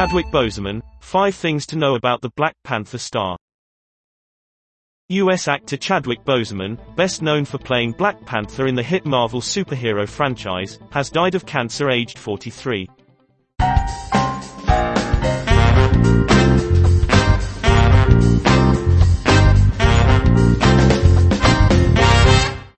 Chadwick Boseman, 5 Things to Know About the Black Panther Star. U.S. actor Chadwick Boseman, best known for playing Black Panther in the hit Marvel superhero franchise, has died of cancer aged 43.